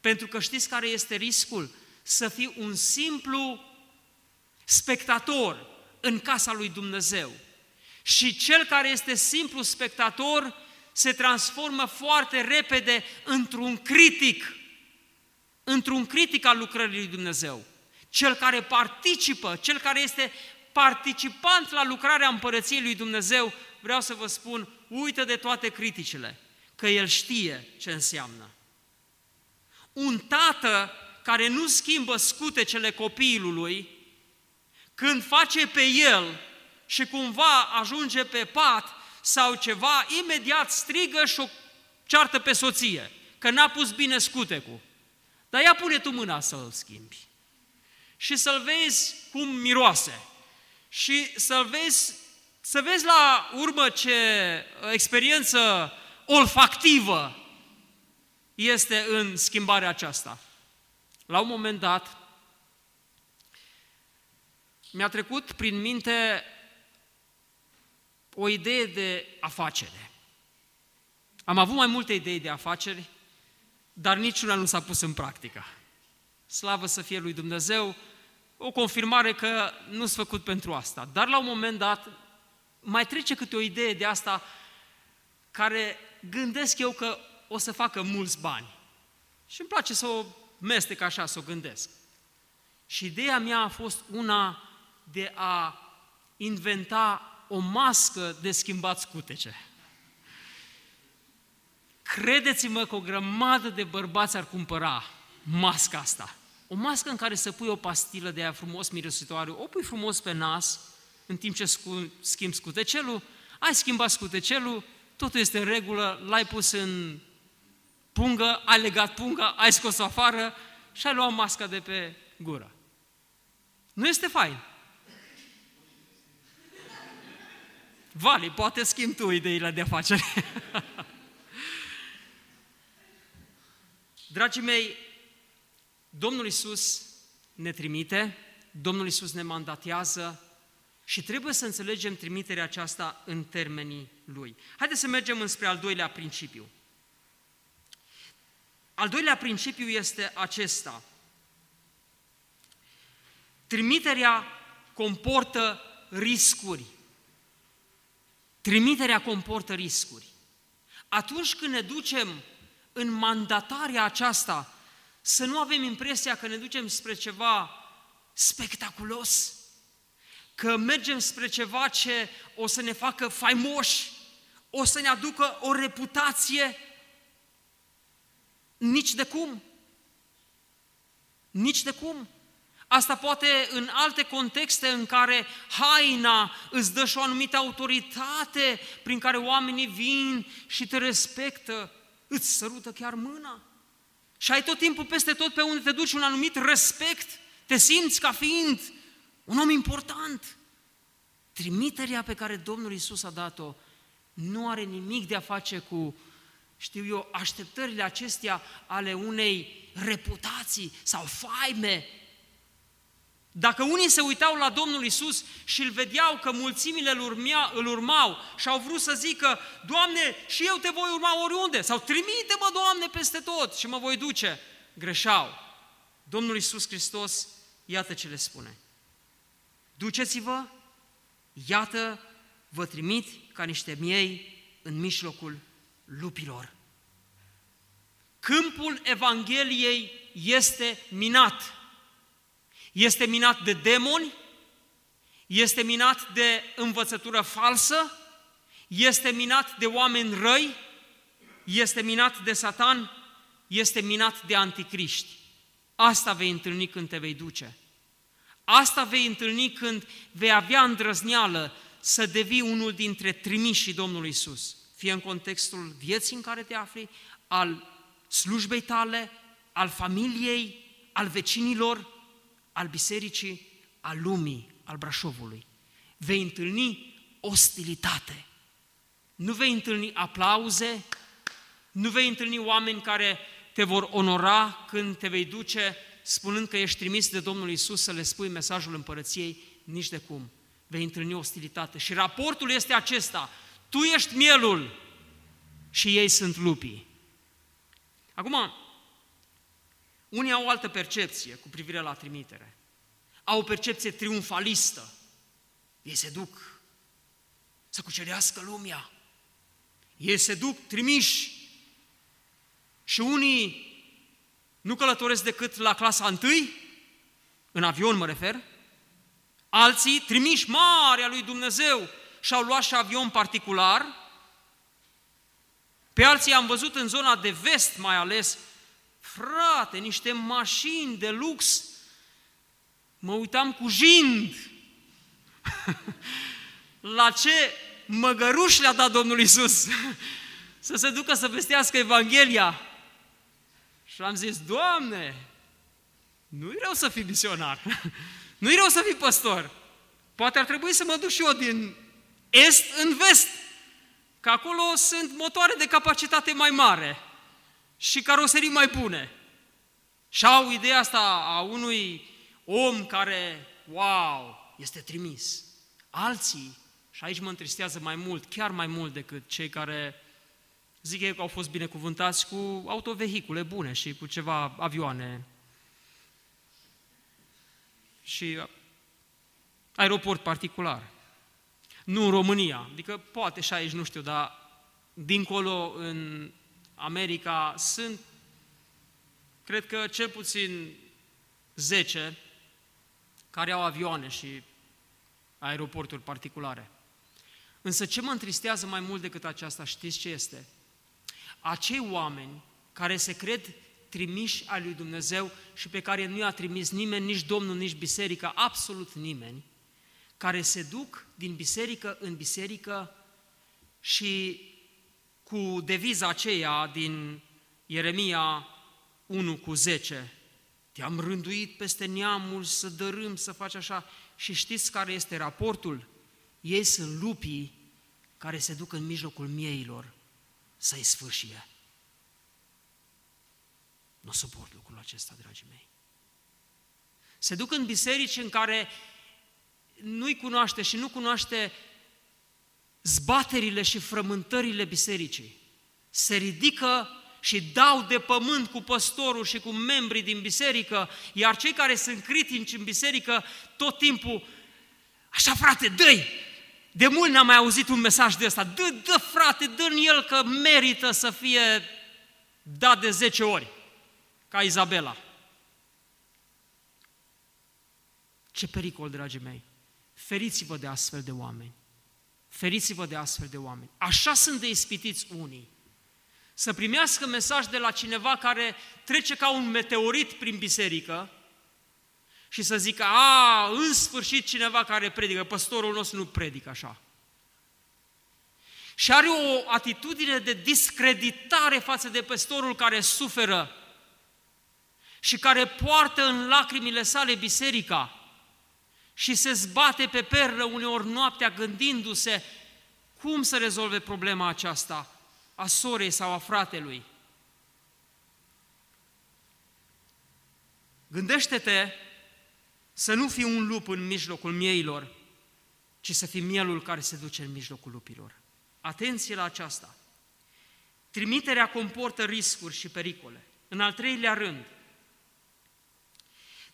Pentru că știți care este riscul? Să fii un simplu spectator în casa lui Dumnezeu. Și cel care este simplu spectator se transformă foarte repede într-un critic, într-un critic al lucrării lui Dumnezeu. Cel care participă, cel care este participant la lucrarea împărăției lui Dumnezeu, vreau să vă spun, uită de toate criticile, că el știe ce înseamnă. Un tată care nu schimbă scutecele copilului, când face pe el și cumva ajunge pe pat sau ceva, imediat strigă și o ceartă pe soție, că n-a pus bine scutecul. Dar ia pune tu mâna să-l schimbi. Și să-l vezi cum miroase. Și să-l vezi, să vezi la urmă ce experiență olfactivă este în schimbarea aceasta. La un moment dat, mi-a trecut prin minte o idee de afacere. Am avut mai multe idei de afaceri, dar niciuna nu s-a pus în practică. Slavă să fie lui Dumnezeu, o confirmare că nu s făcut pentru asta. Dar la un moment dat mai trece câte o idee de asta care gândesc eu că o să facă mulți bani. Și îmi place să o mestec așa, să o gândesc. Și ideea mea a fost una de a inventa o mască de schimbat scutece. Credeți-mă că o grămadă de bărbați ar cumpăra masca asta. O mască în care să pui o pastilă de aia frumos mirositoare, o pui frumos pe nas, în timp ce schimbi scutecelul, ai schimbat scutecelul, totul este în regulă, l-ai pus în pungă, ai legat punga, ai scos-o afară și ai luat masca de pe gură. Nu este fain. Vali, poate schimbi tu ideile de afacere. Dragii mei, Domnul Isus ne trimite, Domnul Isus ne mandatează și trebuie să înțelegem trimiterea aceasta în termenii Lui. Haideți să mergem înspre al doilea principiu. Al doilea principiu este acesta. Trimiterea comportă riscuri. Trimiterea comportă riscuri. Atunci când ne ducem în mandatarea aceasta, să nu avem impresia că ne ducem spre ceva spectaculos, că mergem spre ceva ce o să ne facă faimoși, o să ne aducă o reputație, nici de cum. Nici de cum. Asta poate în alte contexte în care haina îți dă și o anumită autoritate prin care oamenii vin și te respectă, îți sărută chiar mâna. Și ai tot timpul peste tot pe unde te duci un anumit respect, te simți ca fiind un om important. Trimiterea pe care Domnul Isus a dat-o nu are nimic de a face cu, știu eu, așteptările acestea ale unei reputații sau faime dacă unii se uitau la Domnul Isus și îl vedeau că mulțimile îl, urmea, îl urmau și au vrut să zică, Doamne, și eu te voi urma oriunde, sau trimite-mă, Doamne, peste tot și mă voi duce, greșeau. Domnul Isus Hristos, iată ce le spune. Duceți-vă, iată, vă trimit ca niște miei în mijlocul lupilor. Câmpul Evangheliei este minat este minat de demoni, este minat de învățătură falsă, este minat de oameni răi, este minat de satan, este minat de anticriști. Asta vei întâlni când te vei duce. Asta vei întâlni când vei avea îndrăzneală să devii unul dintre trimișii Domnului Isus, fie în contextul vieții în care te afli, al slujbei tale, al familiei, al vecinilor, al bisericii, al lumii, al Brașovului. Vei întâlni ostilitate. Nu vei întâlni aplauze, nu vei întâlni oameni care te vor onora când te vei duce spunând că ești trimis de Domnul Isus să le spui mesajul împărăției, nici de cum. Vei întâlni ostilitate. Și raportul este acesta. Tu ești mielul și ei sunt lupii. Acum, unii au o altă percepție cu privire la trimitere. Au o percepție triumfalistă. Ei se duc să cucerească lumea. Ei se duc trimiși. Și unii nu călătoresc decât la clasa întâi, în avion mă refer, alții trimiși mari a lui Dumnezeu și-au luat și avion particular, pe alții am văzut în zona de vest mai ales, frate, niște mașini de lux, mă uitam cu jind. La ce măgăruș le-a dat Domnul Isus? Să se ducă să vestească Evanghelia. Și am zis, Doamne, nu-i rău să fii misionar, nu-i rău să fii păstor. Poate ar trebui să mă duc și eu din est în vest, că acolo sunt motoare de capacitate mai mare și caroserii mai bune. Și au ideea asta a unui om care, wow, este trimis. Alții, și aici mă întristează mai mult, chiar mai mult decât cei care zic eu că au fost binecuvântați cu autovehicule bune și cu ceva avioane și aeroport particular. Nu în România, adică poate și aici, nu știu, dar dincolo în America sunt, cred că cel puțin 10 care au avioane și aeroporturi particulare. Însă ce mă întristează mai mult decât aceasta, știți ce este? Acei oameni care se cred trimiși al lui Dumnezeu și pe care nu i-a trimis nimeni, nici Domnul, nici biserica, absolut nimeni, care se duc din biserică în biserică și cu deviza aceea din Ieremia 1 cu 10. Te-am rânduit peste neamul să dărâm, să faci așa. Și știți care este raportul? Ei sunt lupii care se duc în mijlocul mieilor să-i sfârșie. Nu suport lucrul acesta, dragii mei. Se duc în biserici în care nu-i cunoaște și nu cunoaște zbaterile și frământările bisericii. Se ridică și dau de pământ cu păstorul și cu membrii din biserică, iar cei care sunt critici în biserică tot timpul, așa frate, dă De mult n-am mai auzit un mesaj de ăsta, dă, dă frate, dă în el că merită să fie dat de 10 ori, ca Izabela. Ce pericol, dragii mei! Feriți-vă de astfel de oameni. Feriți-vă de astfel de oameni. Așa sunt de ispitiți unii. Să primească mesaj de la cineva care trece ca un meteorit prin biserică și să zică, a, în sfârșit cineva care predică, păstorul nostru nu predică așa. Și are o atitudine de discreditare față de păstorul care suferă și care poartă în lacrimile sale biserica și se zbate pe perlă uneori noaptea gândindu-se cum să rezolve problema aceasta a sorei sau a fratelui. Gândește-te să nu fii un lup în mijlocul mieilor, ci să fii mielul care se duce în mijlocul lupilor. Atenție la aceasta! Trimiterea comportă riscuri și pericole. În al treilea rând,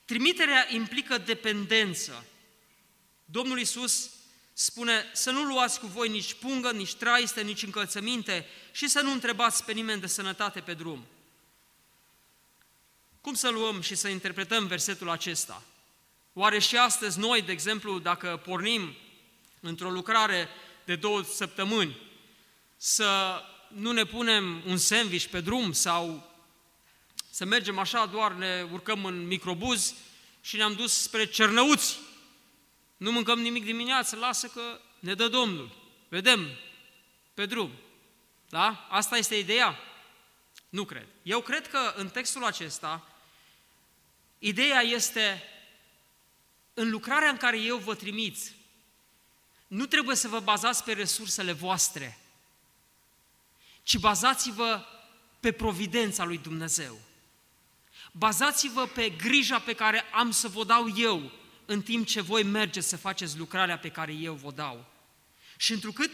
trimiterea implică dependență. Domnul Iisus spune să nu luați cu voi nici pungă, nici traiste, nici încălțăminte și să nu întrebați pe nimeni de sănătate pe drum. Cum să luăm și să interpretăm versetul acesta? Oare și astăzi noi, de exemplu, dacă pornim într-o lucrare de două săptămâni, să nu ne punem un sandwich pe drum sau să mergem așa, doar ne urcăm în microbuz și ne-am dus spre Cernăuți, nu mâncăm nimic dimineață, lasă că ne dă Domnul. Vedem pe drum. Da? Asta este ideea? Nu cred. Eu cred că în textul acesta, ideea este în lucrarea în care eu vă trimit, nu trebuie să vă bazați pe resursele voastre, ci bazați-vă pe providența lui Dumnezeu. Bazați-vă pe grija pe care am să vă dau eu în timp ce voi mergeți să faceți lucrarea pe care eu vă dau. Și întrucât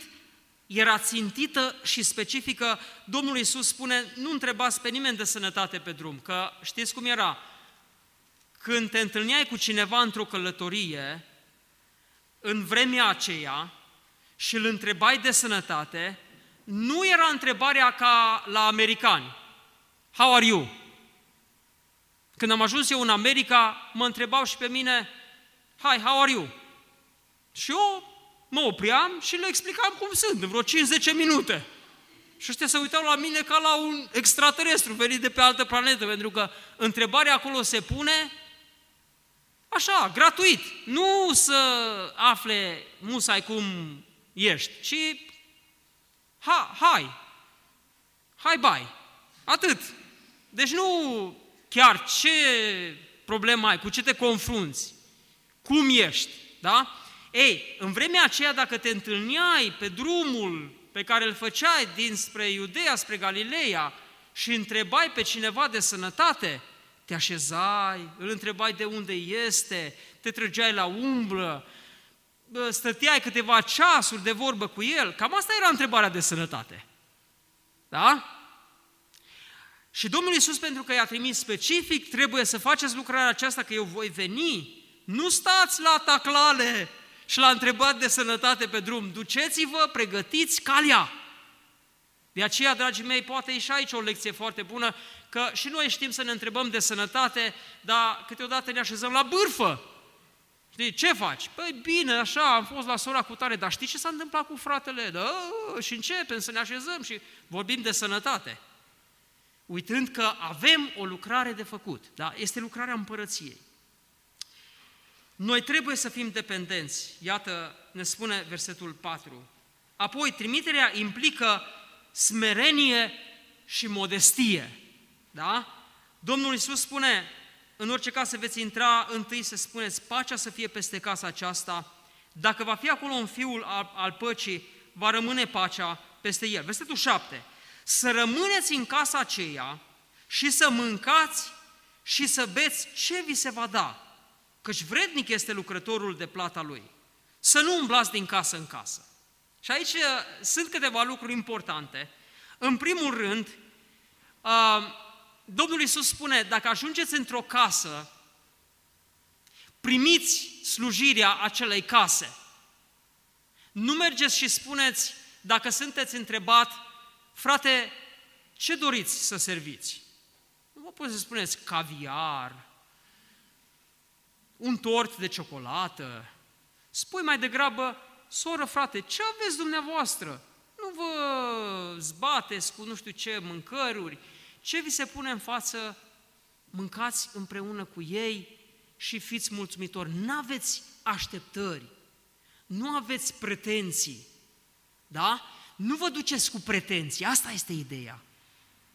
era țintită și specifică, Domnul Iisus spune, nu întrebați pe nimeni de sănătate pe drum, că știți cum era? Când te întâlneai cu cineva într-o călătorie, în vremea aceea, și îl întrebai de sănătate, nu era întrebarea ca la americani. How are you? Când am ajuns eu în America, mă întrebau și pe mine, Hi, how are you? Și eu mă opream și le explicam cum sunt, în vreo 5-10 minute. Și ăștia se uitau la mine ca la un extraterestru venit de pe altă planetă, pentru că întrebarea acolo se pune așa, gratuit. Nu să afle musai cum ești, ci ha, hai, hai bai, atât. Deci nu chiar ce problemă ai, cu ce te confrunți, cum ești, da? Ei, în vremea aceea, dacă te întâlneai pe drumul pe care îl făceai dinspre Iudeea spre Galileea și întrebai pe cineva de sănătate, te așezai, îl întrebai de unde este, te trăgeai la umbră, stăteai câteva ceasuri de vorbă cu el. Cam asta era întrebarea de sănătate. Da? Și Domnul Iisus, pentru că i-a trimis specific, trebuie să faceți lucrarea aceasta, că eu voi veni nu stați la taclale și la întrebat de sănătate pe drum. Duceți-vă, pregătiți calea. De aceea, dragii mei, poate e și aici o lecție foarte bună, că și noi știm să ne întrebăm de sănătate, dar câteodată ne așezăm la bârfă. Știi, ce faci? Păi bine, așa, am fost la sora cu tare, dar știi ce s-a întâmplat cu fratele? Da, și începem să ne așezăm și vorbim de sănătate. Uitând că avem o lucrare de făcut, da? este lucrarea împărăției. Noi trebuie să fim dependenți. Iată, ne spune versetul 4. Apoi, trimiterea implică smerenie și modestie. Da? Domnul Iisus spune, în orice casă veți intra, întâi să spuneți, pacea să fie peste casa aceasta. Dacă va fi acolo un fiul al, al păcii, va rămâne pacea peste el. Versetul 7. Să rămâneți în casa aceea și să mâncați și să beți ce vi se va da, căci vrednic este lucrătorul de plata lui. Să nu umblați din casă în casă. Și aici uh, sunt câteva lucruri importante. În primul rând, uh, Domnul Iisus spune, dacă ajungeți într-o casă, primiți slujirea acelei case. Nu mergeți și spuneți, dacă sunteți întrebat, frate, ce doriți să serviți? Nu vă puteți să spuneți caviar, un tort de ciocolată. Spui mai degrabă, soră, frate, ce aveți dumneavoastră? Nu vă zbateți cu nu știu ce mâncăruri, ce vi se pune în față, mâncați împreună cu ei și fiți mulțumitori. Nu aveți așteptări, nu aveți pretenții, da? Nu vă duceți cu pretenții, asta este ideea.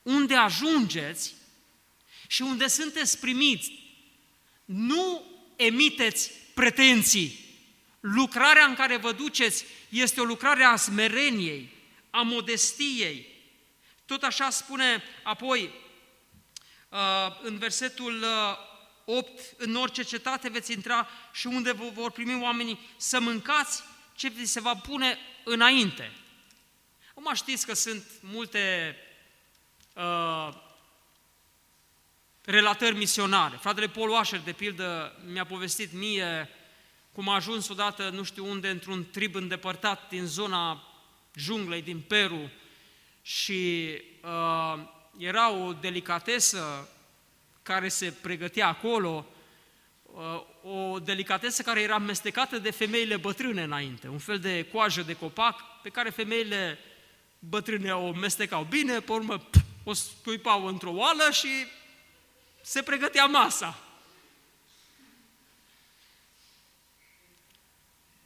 Unde ajungeți și unde sunteți primiți, nu emiteți pretenții. Lucrarea în care vă duceți este o lucrare a smereniei, a modestiei, tot așa spune apoi uh, în versetul 8, uh, în orice cetate veți intra și unde vă vor primi oamenii să mâncați ce vi se va pune înainte. Acum știți că sunt multe uh, relatări misionare. Fratele Paul Washer, de pildă, mi-a povestit mie cum a ajuns odată, nu știu unde, într-un trib îndepărtat din zona junglei din Peru, și uh, era o delicatesă care se pregătea acolo, uh, o delicatesă care era amestecată de femeile bătrâne înainte, un fel de coajă de copac pe care femeile bătrâne o mestecau bine, pe urmă o scuipau într-o oală și se pregătea masa.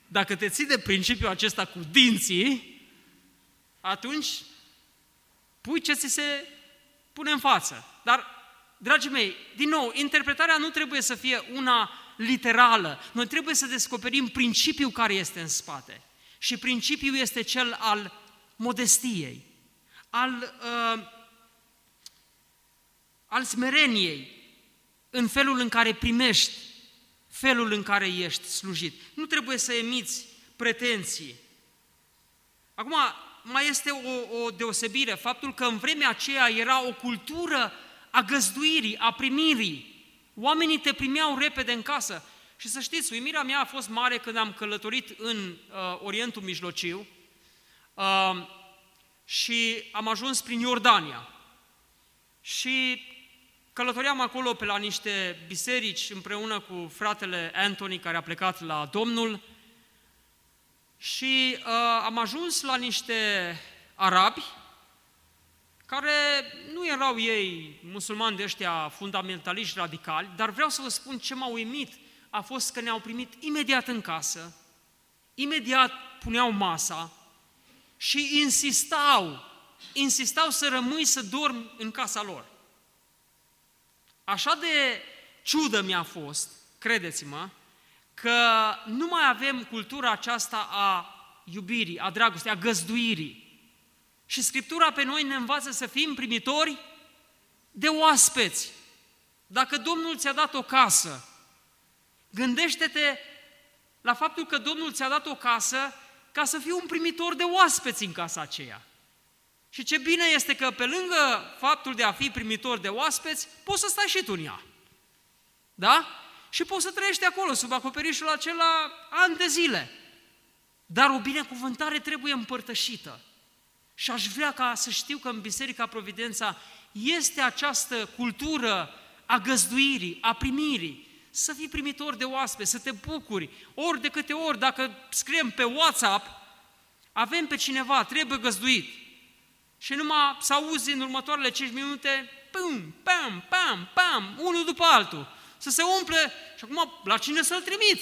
Dacă te ții de principiul acesta cu dinții, atunci pui ce ți se pune în față. Dar, dragii mei, din nou, interpretarea nu trebuie să fie una literală. Noi trebuie să descoperim principiul care este în spate. Și principiul este cel al modestiei, al, uh, al smereniei, în felul în care primești, felul în care ești slujit. Nu trebuie să emiți pretenții. Acum, mai este o, o deosebire, faptul că în vremea aceea era o cultură a găzduirii, a primirii. Oamenii te primeau repede în casă. Și să știți, uimirea mea a fost mare când am călătorit în uh, Orientul Mijlociu uh, și am ajuns prin Iordania. Și călătoream acolo pe la niște biserici împreună cu fratele Anthony, care a plecat la Domnul, și uh, am ajuns la niște arabi care nu erau ei musulmani de ăștia fundamentaliști radicali, dar vreau să vă spun ce m-a uimit a fost că ne-au primit imediat în casă, imediat puneau masa și insistau, insistau să rămâi să dormi în casa lor. Așa de ciudă mi-a fost, credeți-mă, că nu mai avem cultura aceasta a iubirii, a dragostei, a găzduirii. Și Scriptura pe noi ne învață să fim primitori de oaspeți. Dacă Domnul ți-a dat o casă, gândește-te la faptul că Domnul ți-a dat o casă ca să fii un primitor de oaspeți în casa aceea. Și ce bine este că pe lângă faptul de a fi primitor de oaspeți, poți să stai și tu în ea. Da? Și poți să trăiești acolo, sub acoperișul acela, ani de zile. Dar o binecuvântare trebuie împărtășită. Și aș vrea ca să știu că în Biserica Providența este această cultură a găzduirii, a primirii, să fii primitor de oaspe, să te bucuri, ori de câte ori, dacă scriem pe WhatsApp, avem pe cineva, trebuie găzduit. Și numai să auzi în următoarele 5 minute, pum, pam, pam, pam, unul după altul să se umple și acum la cine să-l trimit?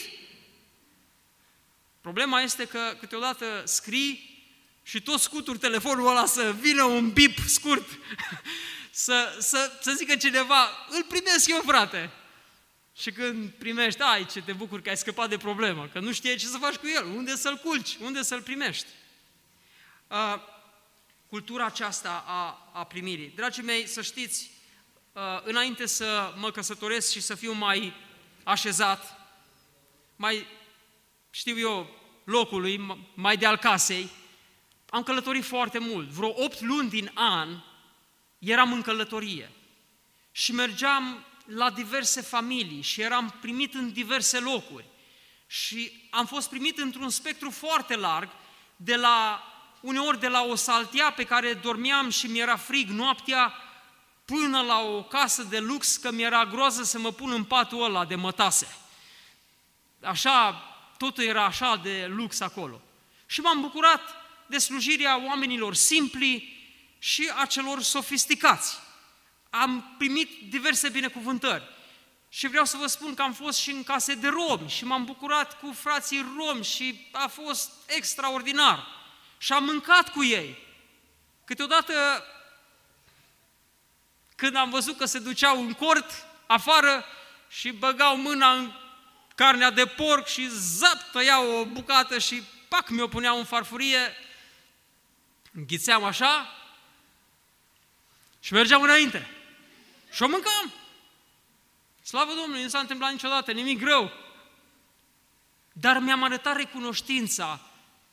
Problema este că câteodată scrii și tot scuturi telefonul ăla să vină un bip scurt să, să, să zică cineva, îl primesc eu, frate. Și când primești, ai ce te bucuri că ai scăpat de problemă, că nu știi ce să faci cu el, unde să-l culci, unde să-l primești. Uh, cultura aceasta a, a primirii. Dragii mei, să știți, uh, înainte să mă căsătoresc și să fiu mai așezat, mai, știu eu, locului, mai de al casei, am călătorit foarte mult. Vreo 8 luni din an eram în călătorie și mergeam la diverse familii și eram primit în diverse locuri. Și am fost primit într-un spectru foarte larg, de la, uneori de la o saltea pe care dormeam și mi-era frig noaptea, până la o casă de lux, că mi-era groază să mă pun în patul ăla de mătase. Așa, totul era așa de lux acolo. Și m-am bucurat de slujirea oamenilor simpli și a celor sofisticați. Am primit diverse binecuvântări. Și vreau să vă spun că am fost și în case de romi și m-am bucurat cu frații romi și a fost extraordinar. Și am mâncat cu ei. Câteodată, când am văzut că se duceau în cort, afară, și băgau mâna în carnea de porc și zap, tăiau o bucată și pac, mi-o puneau în farfurie, înghițeam așa și mergeam înainte. Și o mâncam. Slavă Domnului, nu s-a întâmplat niciodată, nimic greu. Dar mi-am arătat recunoștința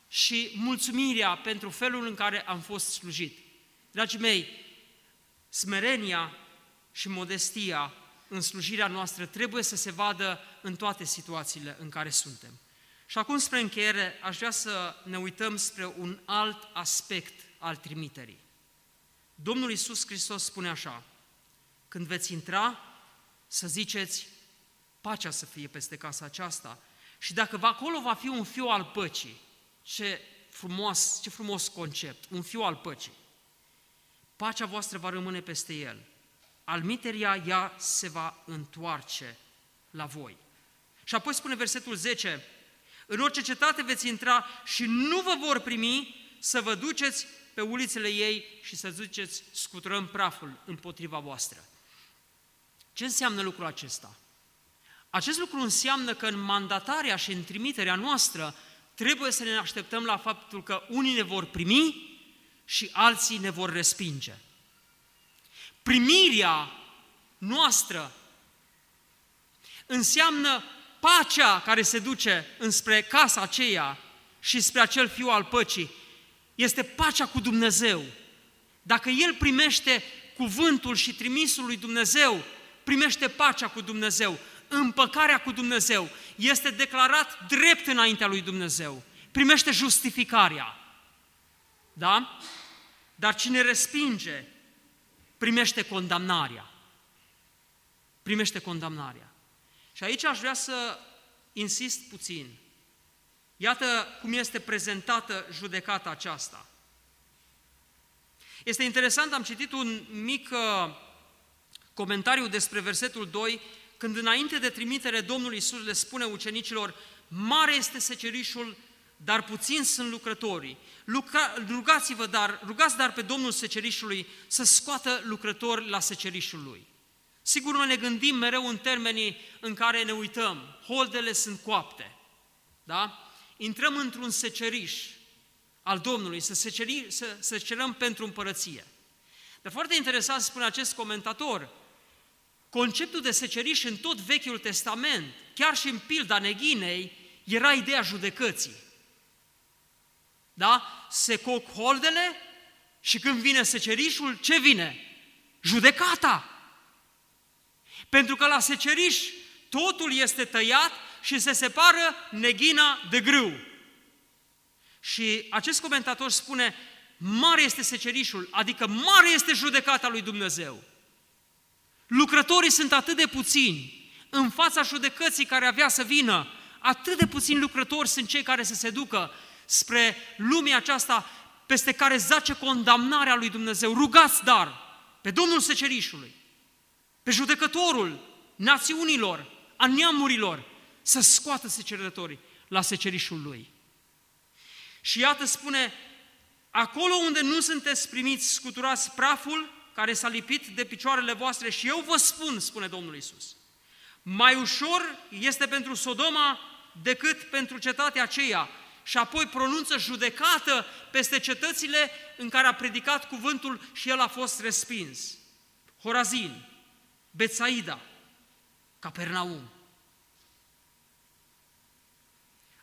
și mulțumirea pentru felul în care am fost slujit. Dragii mei, smerenia și modestia în slujirea noastră trebuie să se vadă în toate situațiile în care suntem. Și acum, spre încheiere, aș vrea să ne uităm spre un alt aspect al trimiterii. Domnul Iisus Hristos spune așa, când veți intra, să ziceți, pacea să fie peste casa aceasta. Și dacă acolo va fi un fiu al păcii, ce frumos, ce frumos concept, un fiu al păcii, pacea voastră va rămâne peste el. Almiteria ea se va întoarce la voi. Și apoi spune versetul 10, în orice cetate veți intra și nu vă vor primi să vă duceți pe ulițele ei și să ziceți, scuturăm praful împotriva voastră. Ce înseamnă lucrul acesta? Acest lucru înseamnă că în mandatarea și în trimiterea noastră trebuie să ne așteptăm la faptul că unii ne vor primi și alții ne vor respinge. Primirea noastră înseamnă pacea care se duce înspre casa aceea și spre acel fiu al păcii. Este pacea cu Dumnezeu. Dacă el primește cuvântul și trimisul lui Dumnezeu, primește pacea cu Dumnezeu, împăcarea cu Dumnezeu, este declarat drept înaintea lui Dumnezeu, primește justificarea. Da? Dar cine respinge, primește condamnarea. Primește condamnarea. Și aici aș vrea să insist puțin. Iată cum este prezentată judecata aceasta. Este interesant, am citit un mic uh, comentariu despre versetul 2, când înainte de trimitere Domnul Iisus le spune ucenicilor, mare este secerișul, dar puțin sunt lucrătorii. rugați-vă, dar, rugați dar pe Domnul secerișului să scoată lucrători la secerișul lui. Sigur, noi ne gândim mereu în termenii în care ne uităm. Holdele sunt coapte. Da? Intrăm într-un seceriș al Domnului, să, seceri, să, să cerăm pentru împărăție. Dar foarte interesant spune acest comentator, conceptul de seceriș în tot Vechiul Testament, chiar și în pilda neghinei, era ideea judecății. Da? Se coc holdele și când vine secerișul, ce vine? Judecata! Pentru că la seceriș totul este tăiat și se separă neghina de grâu. Și acest comentator spune, mare este secerișul, adică mare este judecata lui Dumnezeu. Lucrătorii sunt atât de puțini în fața judecății care avea să vină, atât de puțini lucrători sunt cei care să se ducă spre lumea aceasta peste care zace condamnarea lui Dumnezeu. Rugați dar pe Domnul Secerișului, pe judecătorul națiunilor, a neamurilor, să scoată secerătorii la secerișul lui. Și iată spune, acolo unde nu sunteți primiți, scuturați praful care s-a lipit de picioarele voastre și eu vă spun, spune Domnul Isus, mai ușor este pentru Sodoma decât pentru cetatea aceea. Și apoi pronunță judecată peste cetățile în care a predicat cuvântul și el a fost respins. Horazin, Betsaida, Capernaum.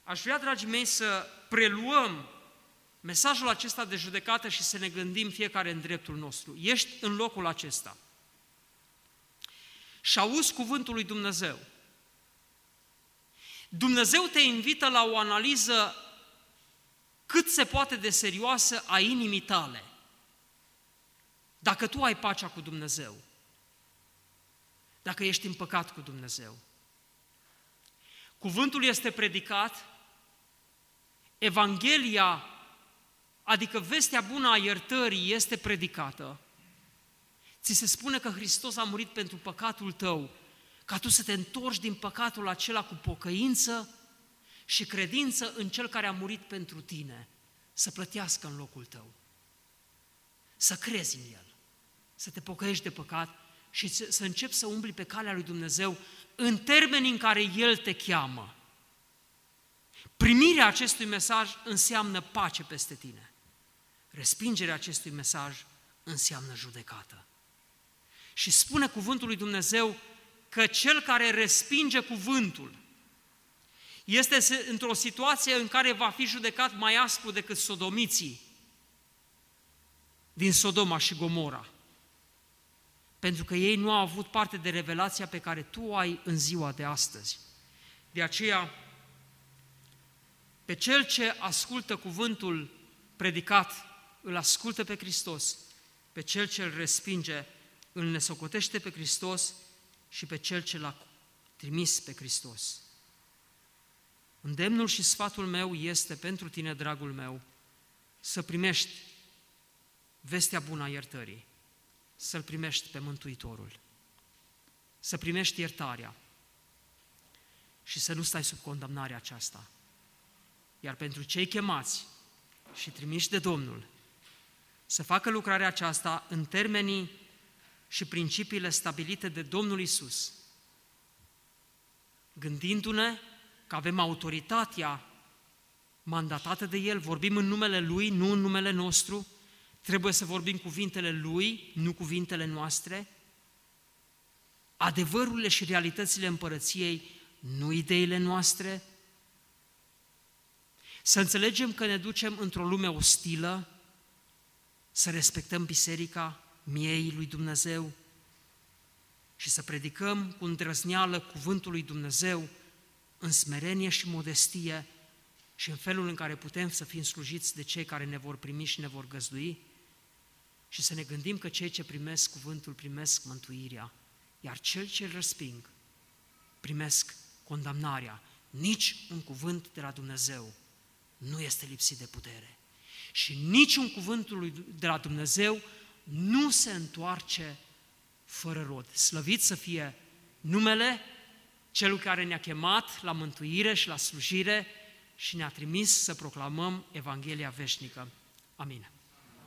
Aș vrea, dragii mei, să preluăm mesajul acesta de judecată și să ne gândim fiecare în dreptul nostru. Ești în locul acesta. Și auzi cuvântul lui Dumnezeu. Dumnezeu te invită la o analiză cât se poate de serioasă a inimii tale. Dacă tu ai pacea cu Dumnezeu, dacă ești împăcat cu Dumnezeu. Cuvântul este predicat, Evanghelia, adică vestea bună a iertării, este predicată. Ți se spune că Hristos a murit pentru păcatul tău, ca tu să te întorci din păcatul acela cu pocăință și credință în Cel care a murit pentru tine, să plătească în locul tău. Să crezi în El, să te pocăiești de păcat și să începi să umbli pe calea lui Dumnezeu în termenii în care El te cheamă. Primirea acestui mesaj înseamnă pace peste tine. Respingerea acestui mesaj înseamnă judecată. Și spune cuvântul lui Dumnezeu că cel care respinge cuvântul este într-o situație în care va fi judecat mai aspru decât sodomiții din Sodoma și Gomora. Pentru că ei nu au avut parte de revelația pe care tu o ai în ziua de astăzi. De aceea, pe cel ce ascultă cuvântul predicat, îl ascultă pe Hristos, pe cel ce îl respinge, îl nesocotește pe Hristos și pe cel ce l-a trimis pe Hristos. Îndemnul și sfatul meu este pentru tine, dragul meu, să primești vestea bună a iertării, să-L primești pe Mântuitorul, să primești iertarea și să nu stai sub condamnarea aceasta. Iar pentru cei chemați și trimiși de Domnul, să facă lucrarea aceasta în termenii și principiile stabilite de Domnul Isus, gândindu-ne că avem autoritatea mandatată de El, vorbim în numele Lui, nu în numele nostru, trebuie să vorbim cuvintele Lui, nu cuvintele noastre, adevărurile și realitățile împărăției, nu ideile noastre, să înțelegem că ne ducem într-o lume ostilă, să respectăm biserica miei lui Dumnezeu și să predicăm cu îndrăzneală cuvântul lui Dumnezeu în smerenie și modestie și în felul în care putem să fim slujiți de cei care ne vor primi și ne vor găzdui și să ne gândim că cei ce primesc cuvântul primesc mântuirea, iar cel ce îl răsping primesc condamnarea. Nici un cuvânt de la Dumnezeu nu este lipsit de putere. Și niciun cuvântul de la Dumnezeu nu se întoarce fără rod. Slăvit să fie numele celui care ne-a chemat la mântuire și la slujire și ne-a trimis să proclamăm Evanghelia veșnică. Amin.